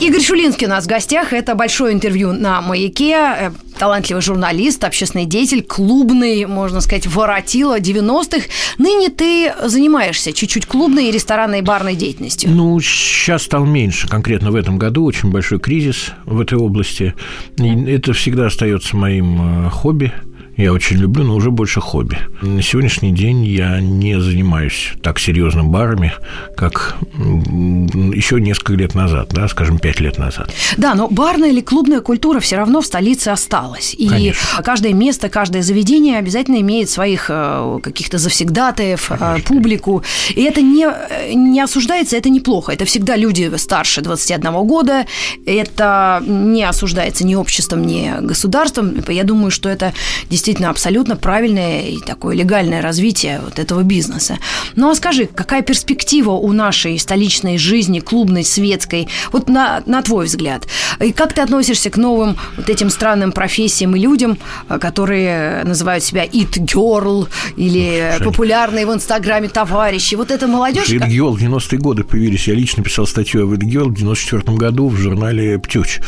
Игорь Шулинский у нас в гостях. Это большое интервью на «Маяке». Э, Талантливый журналист, общественный деятель, клубный, можно сказать, воротила 90-х. Ныне ты занимаешься чуть-чуть клубной и ресторанной барной деятельностью. Ну, сейчас стал меньше. Конкретно в этом году очень большой кризис в этой области. И это всегда остается моим э, хобби. Я очень люблю, но уже больше хобби. На сегодняшний день я не занимаюсь так серьезно барами, как еще несколько лет назад, да, скажем, пять лет назад. Да, но барная или клубная культура все равно в столице осталась. И Конечно. каждое место, каждое заведение обязательно имеет своих э, каких-то завсегдатаев, э, публику. И это не, э, не осуждается, это неплохо. Это всегда люди старше 21 года. Это не осуждается ни обществом, ни государством. Я думаю, что это действительно абсолютно правильное и такое легальное развитие вот этого бизнеса. Ну а скажи, какая перспектива у нашей столичной жизни, клубной, светской, вот на, на твой взгляд? И как ты относишься к новым вот этим странным профессиям и людям, э, которые называют себя it girl или Слушай. популярные в Инстаграме товарищи? Вот эта молодежь... Эдгиол в 90-е годы появились. Я лично писал статью об Эдгиол в 94 году в журнале «Птюч».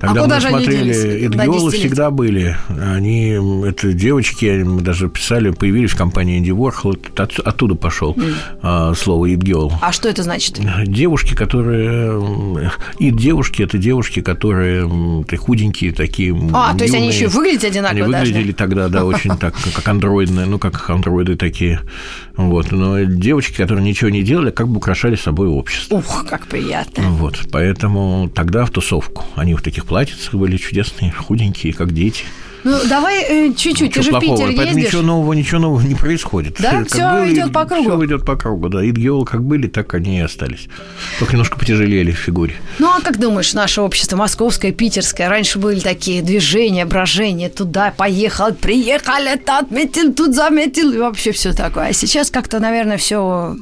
Тогда А мы смотрели, 10 лет? всегда были. Они, это девочки, мы даже писали, появились в компании Инди Warhol, от, оттуда пошел mm. а, слово «it girl». А что это значит? Девушки, которые... И девушки – это девушки, которые худенькие такие. А, юные. то есть они еще выглядят одинаково Они выглядели даже. тогда, да, очень так, как андроидные, ну, как андроиды такие. Вот. Но девочки, которые ничего не делали, как бы украшали собой общество. Ух, как приятно. Вот. Поэтому тогда в тусовку. Они в таких платьицах были чудесные, худенькие, как дети. Ну, давай э, чуть-чуть, ты же в Питер ездишь. ничего нового, ничего нового не происходит. Да, как все было, идет по кругу. Все идет по кругу, да. Идеолы как были, так они и остались. Только немножко потяжелели в фигуре. Ну, а как думаешь, наше общество, московское, питерское, раньше были такие движения, брожения, туда поехал, приехали, это отметил, тут заметил, и вообще все такое. А сейчас как-то, наверное, все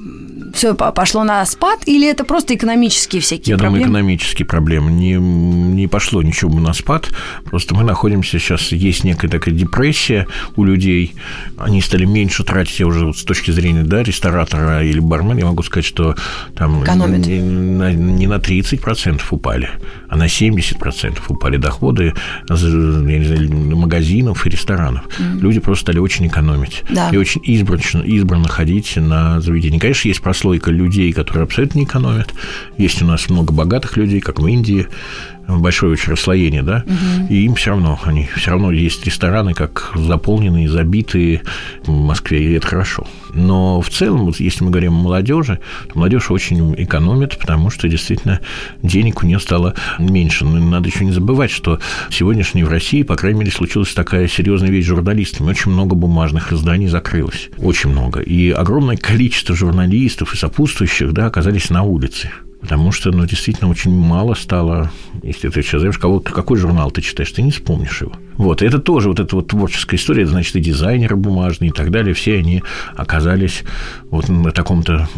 все пошло на спад, или это просто экономические всякие Я проблемы? Я думаю, экономические проблемы. Не, не пошло ничего на спад, просто мы находимся сейчас, есть некая такая депрессия у людей, они стали меньше тратить, я уже вот с точки зрения да, ресторатора или бармена, я могу сказать, что там Экономит. не, на, не на 30% упали, а на 70% упали доходы знаю, магазинов и ресторанов. Mm. Люди просто стали очень экономить да. и очень избранно, избранно ходить на заведения. Конечно, есть прослойка людей, которые абсолютно не экономят. Есть у нас много богатых людей, как в Индии, большое очень расслоение, да, угу. и им все равно, они все равно есть рестораны, как заполненные, забитые в Москве, и это хорошо. Но в целом, вот если мы говорим о молодежи, то молодежь очень экономит, потому что действительно денег у нее стало меньше. Но надо еще не забывать, что сегодняшней в России, по крайней мере, случилась такая серьезная вещь с журналистами. Очень много бумажных изданий закрылось. Очень много. И огромное количество журналистов и сопутствующих да, оказались на улице потому что, ну, действительно, очень мало стало, если ты сейчас знаешь, кого, какой журнал ты читаешь, ты не вспомнишь его. Вот, и это тоже вот эта вот творческая история, это значит, и дизайнеры бумажные и так далее, все они оказались вот на таком-то,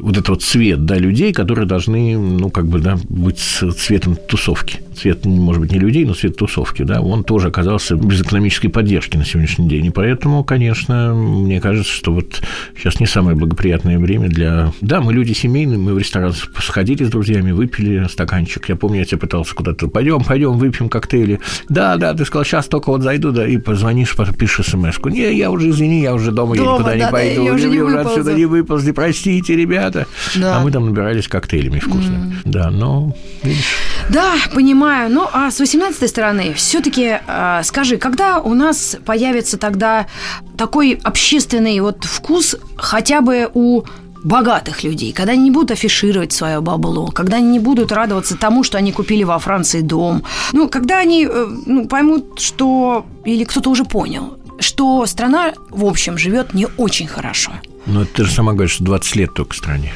вот это вот цвет, да, людей, которые должны, ну, как бы, да, быть цветом тусовки. Цвет, может быть, не людей, но цвет тусовки, да, он тоже оказался без экономической поддержки на сегодняшний день. И поэтому, конечно, мне кажется, что вот сейчас не самое благоприятное время для... Да, мы люди семейные, мы в ресторан сходили с друзьями, выпили стаканчик. Я помню, я тебе пытался куда-то, пойдем, пойдем, выпьем коктейли. Да, да, ты сказал, сейчас только вот зайду, да, и позвонишь, пишешь смс-ку. Не, я уже, извини, я уже дома, дома я никуда да, не пойду. я уже, не уже отсюда не выползли, простите, ребята. Да. А мы там набирались коктейлями вкусными. Mm. Да, но, видишь... Да, понимаю. Ну, а с 18 стороны, все-таки э, а, скажи, когда у нас появится тогда такой общественный вот вкус хотя бы у богатых людей, когда они не будут афишировать свое бабло, когда они не будут радоваться тому, что они купили во Франции дом, ну, когда они э, ну, поймут, что, или кто-то уже понял, что страна, в общем, живет не очень хорошо. Ну, ты же сама говоришь, что 20 лет только стране.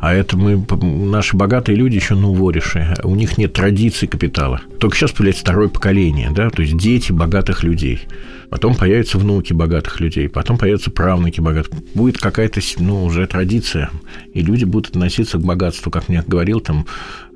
А это мы, наши богатые люди еще на уворише. У них нет традиций капитала. Только сейчас появляется второе поколение, да, то есть дети богатых людей потом появятся внуки богатых людей, потом появятся правнуки богатых. Будет какая-то, ну, уже традиция, и люди будут относиться к богатству, как мне говорил там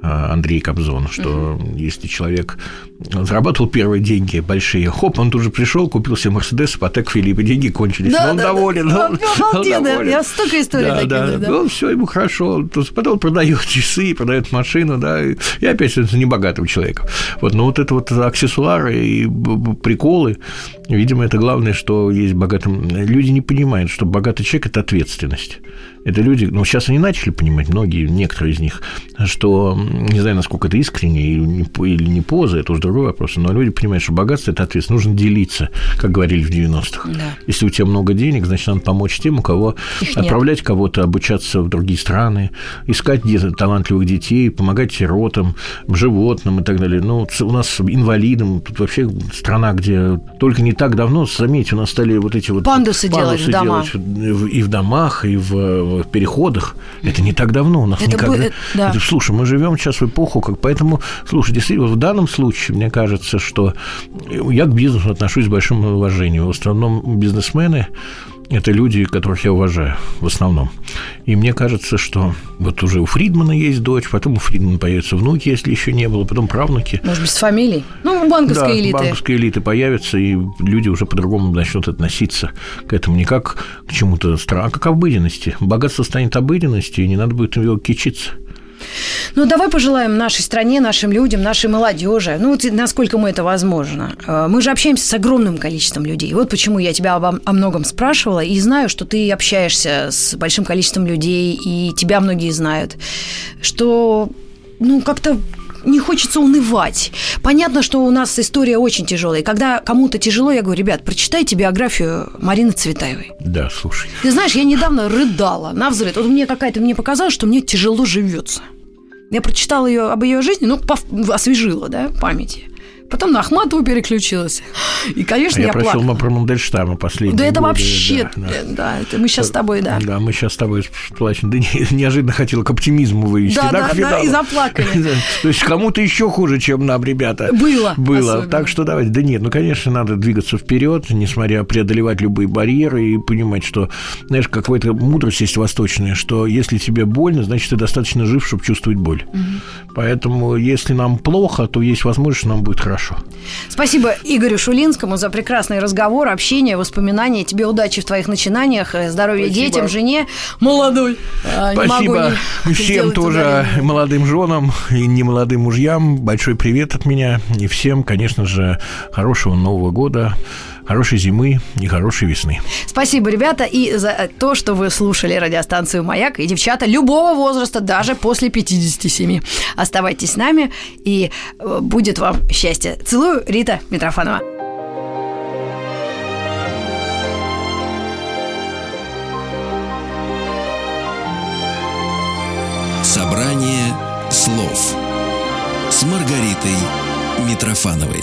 Андрей Кобзон, что угу. если человек зарабатывал первые деньги большие, хоп, он тут же пришел, купил себе Мерседес, ипотек Филипп, и деньги кончились. Да, но он да, доволен. Да. Он, он, он доволен. Я столько историй да, таких. Да. Да. Ну, все ему хорошо. Потом продает часы, продает машину, да, и, и опять это не богатого человека. Вот, но вот это вот аксессуары и приколы, видимо, это главное, что есть богатым. Люди не понимают, что богатый человек – это ответственность. Это люди, ну, сейчас они начали понимать, многие, некоторые из них, что, не знаю, насколько это искренне или не поза, это уже другой вопрос, но люди понимают, что богатство – это ответственность, нужно делиться, как говорили в 90-х. Да. Если у тебя много денег, значит, надо помочь тем, у кого Их отправлять нет. кого-то обучаться в другие страны, искать где-то талантливых детей, помогать сиротам, животным и так далее. Ну, у нас инвалидам, тут вообще страна, где только не так давно, заметьте, у нас стали вот эти вот пандусы, пандусы делать в домах. и в домах, и в в переходах. Это не так давно у нас это никогда. Будет, да. это, слушай, мы живем сейчас в эпоху, как поэтому, слушай, действительно, в данном случае мне кажется, что я к бизнесу отношусь с большим уважением. В основном бизнесмены это люди, которых я уважаю в основном. И мне кажется, что вот уже у Фридмана есть дочь, потом у Фридмана появятся внуки, если еще не было, потом правнуки. Может быть, с фамилией? Ну, банковской да, элиты. банковской элиты появятся, и люди уже по-другому начнут относиться к этому не как к чему-то странному, а как к обыденности. Богатство станет обыденностью, и не надо будет его кичиться. Ну, давай пожелаем нашей стране, нашим людям, нашей молодежи, ну, вот насколько мы это возможно. Э, мы же общаемся с огромным количеством людей. Вот почему я тебя об, о многом спрашивала, и знаю, что ты общаешься с большим количеством людей, и тебя многие знают, что, ну, как-то не хочется унывать. Понятно, что у нас история очень тяжелая. И когда кому-то тяжело, я говорю, ребят, прочитайте биографию Марины Цветаевой. Да, слушай. Ты знаешь, я недавно рыдала на взрыв. Вот мне какая-то, мне показалось, что мне тяжело живется. Я прочитала ее об ее жизни, ну, освежила, да, памяти. Потом на Ахматову переключилась. И, конечно, я, я просил плакала. про Мандельштама последние Да это годы, вообще, да, да. да это мы сейчас с тобой, да. Да, мы сейчас с тобой плачем. Да не, неожиданно хотела к оптимизму вывести. Да, да, да, да и заплакали. То есть кому-то еще хуже, чем нам, ребята. Было. Было. Особенно. Так что давайте. Да нет, ну, конечно, надо двигаться вперед, несмотря преодолевать любые барьеры и понимать, что, знаешь, какая-то мудрость есть восточная, что если тебе больно, значит, ты достаточно жив, чтобы чувствовать боль. Угу. Поэтому, если нам плохо, то есть возможность, что нам будет хорошо. Спасибо Игорю Шулинскому за прекрасный разговор, общение, воспоминания. Тебе удачи в твоих начинаниях, э, здоровья Спасибо. детям, жене молодой. А, Спасибо всем тоже ударение. молодым женам и немолодым мужьям. Большой привет от меня. И всем, конечно же, хорошего Нового года хорошей зимы и хорошей весны. Спасибо, ребята, и за то, что вы слушали радиостанцию «Маяк» и девчата любого возраста, даже после 57. Оставайтесь с нами, и э, будет вам счастье. Целую, Рита Митрофанова. Собрание слов с Маргаритой Митрофановой.